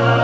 love.